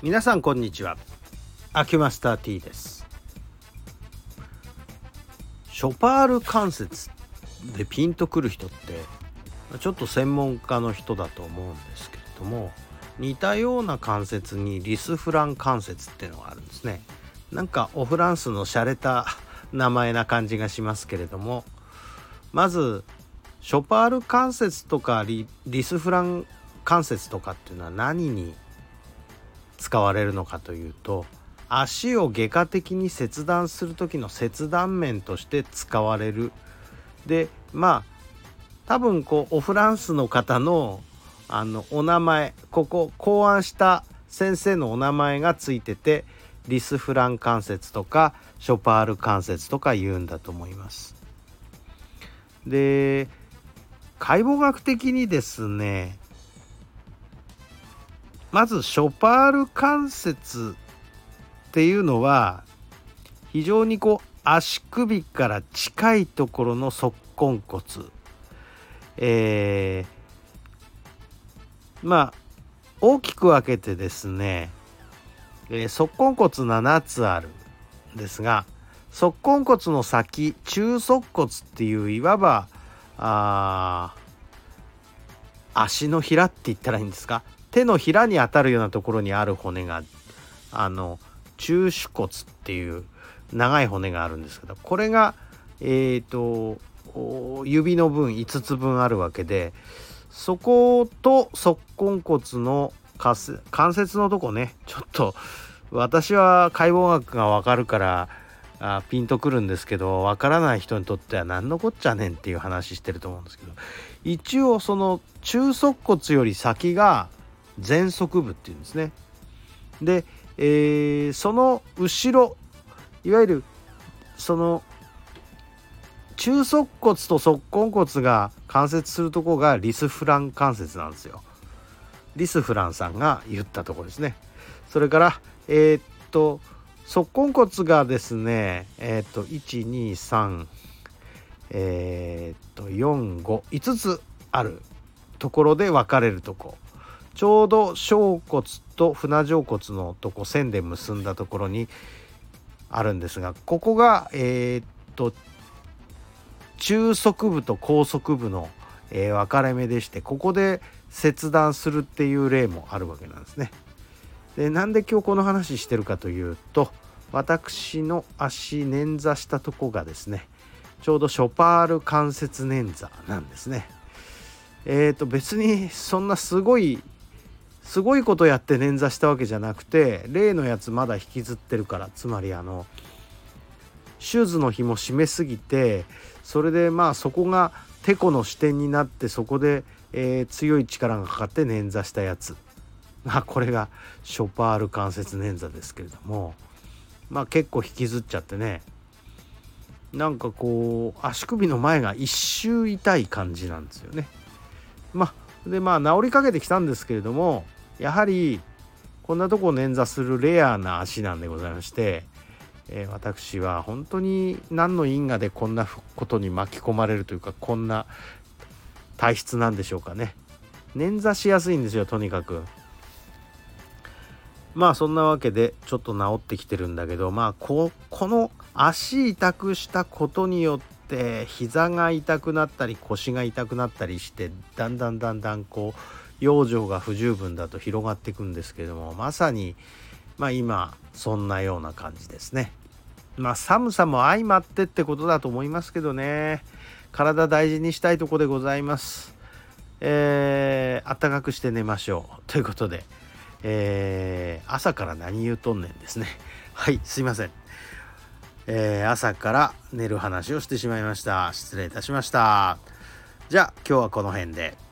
皆さんこんにちは。アキュマスター T です。ショパール関節でピンとくる人ってちょっと専門家の人だと思うんですけれども似たような関節にリスフラン関節っていうのがあるんですね。なんかオフランスの洒落た名前な感じがしますけれどもまずショパール関節とかリスフラン関節とかっていうのは何に使われるのかというと足を外科的に切断する時の切断面として使われるでまあ多分こうオフランスの方のあのお名前ここ考案した先生のお名前がついててリスフラン関節とかショパール関節とか言うんだと思います。で解剖学的にですねまずショパール関節っていうのは非常にこう足首から近いところの足根骨。えー、まあ大きく分けてですね、えー、足根骨7つあるんですが足根骨の先中足骨っていういわばあ足のひらって言ったらいいんですか？手のひらに当たるようなところにある骨があの中手骨っていう長い骨があるんですけどこれがえっ、ー、と指の分5つ分あるわけでそこと足根骨の関節のとこねちょっと私は解剖学がわかるからあピンとくるんですけどわからない人にとっては何のこっちゃねんっていう話してると思うんですけど一応その中足骨より先が前足部っていうんですね。で、えー、その後ろいわゆるその中足骨と足根骨が関節するとこがリスフラン関節なんですよ。リスフランさんが言ったとこですね。それからえー、っと足根骨がですねえー、っと123えー、っと455つあるところで分かれるとこちょうど小骨と船上骨のとこ線で結んだところにあるんですがここがえー、っと中足部と高足部の、えー、分かれ目でしてここで切断するっていう例もあるわけなんですね。でなんで今日この話してるかというと私の足捻挫したとこがですねちょうどショパール関節捻挫なんですね。えー、と別にそんなすごいすごいことやって捻挫したわけじゃなくて例のやつまだ引きずってるからつまりあのシューズの紐締めすぎてそれでまあそこがてこの支点になってそこで、えー、強い力がかかって捻挫したやつ まあこれがショパール関節捻挫ですけれどもまあ結構引きずっちゃってねなんかこう足首の前が一周痛い感じなんですよね。まあでまあ治りかけてきたんですけれどもやはりこんなとこを捻挫するレアな足なんでございまして、えー、私は本当に何の因果でこんなことに巻き込まれるというかこんな体質なんでしょうかね。捻挫しやすいんですよとにかく。まあそんなわけでちょっと治ってきてるんだけどまあここの足痛くしたことによって膝が痛くなったり腰が痛くなったりしてだんだんだんだんこう養生が不十分だと広がっていくんですけどもまさにまあ今そんなような感じですね。まあ寒さも相まってってことだと思いますけどね体大事にしたいとこでございます。えー、暖かくして寝ましょう ということで、えー、朝から何言うとんねんですね。はいすいません。えー、朝から寝る話をしてしまいました。失礼いたしました。じゃあ今日はこの辺で。